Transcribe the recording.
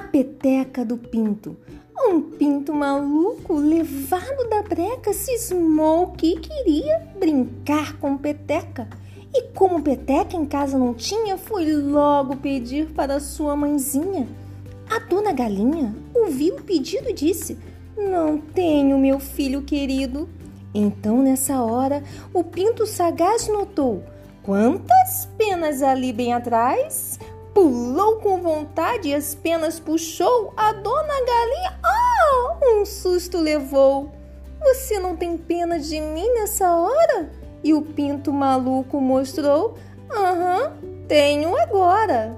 peteca do pinto. Um pinto maluco, levado da breca, cismou que queria brincar com peteca. E como peteca em casa não tinha, foi logo pedir para sua mãezinha. A dona galinha ouviu o pedido e disse: Não tenho, meu filho querido. Então, nessa hora, o pinto sagaz notou quantas penas ali bem atrás pulou com vontade e as penas puxou, a dona galinha, ah, um susto levou. Você não tem pena de mim nessa hora? E o pinto maluco mostrou, aham, tenho agora.